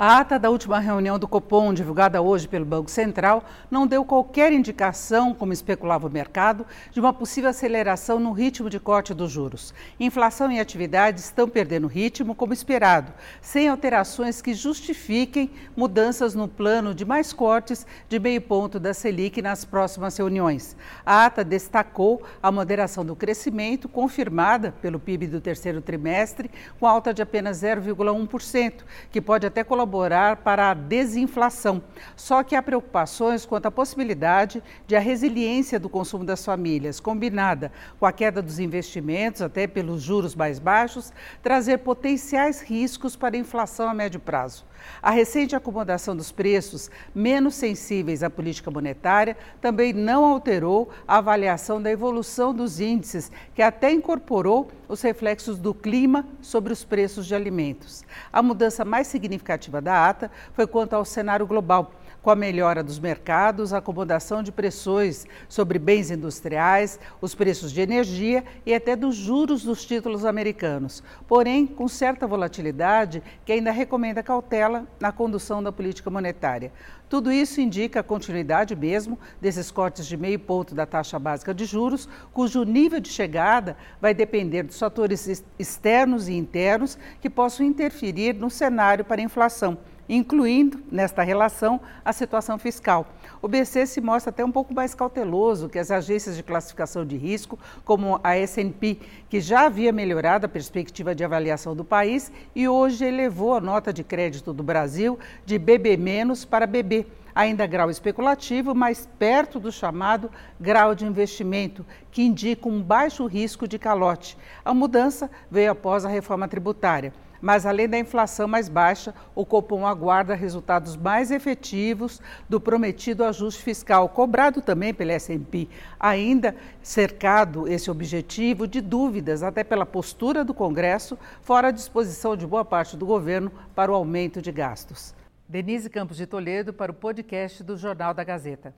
A ata da última reunião do Copom, divulgada hoje pelo Banco Central, não deu qualquer indicação, como especulava o mercado, de uma possível aceleração no ritmo de corte dos juros. Inflação e atividades estão perdendo ritmo, como esperado, sem alterações que justifiquem mudanças no plano de mais cortes de meio ponto da Selic nas próximas reuniões. A ata destacou a moderação do crescimento, confirmada pelo PIB do terceiro trimestre, com alta de apenas 0,1%, que pode até colaborar colaborar para a desinflação. Só que há preocupações quanto à possibilidade de a resiliência do consumo das famílias, combinada com a queda dos investimentos, até pelos juros mais baixos, trazer potenciais riscos para a inflação a médio prazo. A recente acomodação dos preços, menos sensíveis à política monetária, também não alterou a avaliação da evolução dos índices, que até incorporou os reflexos do clima sobre os preços de alimentos. A mudança mais significativa da ata foi quanto ao cenário global com a melhora dos mercados, a acomodação de pressões sobre bens industriais, os preços de energia e até dos juros dos títulos americanos, porém com certa volatilidade que ainda recomenda cautela na condução da política monetária. Tudo isso indica a continuidade mesmo desses cortes de meio ponto da taxa básica de juros, cujo nível de chegada vai depender dos fatores externos e internos que possam interferir no cenário para a inflação incluindo nesta relação a situação fiscal. O BC se mostra até um pouco mais cauteloso que as agências de classificação de risco, como a S&P, que já havia melhorado a perspectiva de avaliação do país e hoje elevou a nota de crédito do Brasil de BB- para BB ainda grau especulativo, mas perto do chamado grau de investimento, que indica um baixo risco de calote. A mudança veio após a reforma tributária. Mas, além da inflação mais baixa, o Copom aguarda resultados mais efetivos do prometido ajuste fiscal, cobrado também pela S&P, ainda cercado esse objetivo de dúvidas, até pela postura do Congresso, fora a disposição de boa parte do governo para o aumento de gastos. Denise Campos de Toledo para o podcast do Jornal da Gazeta.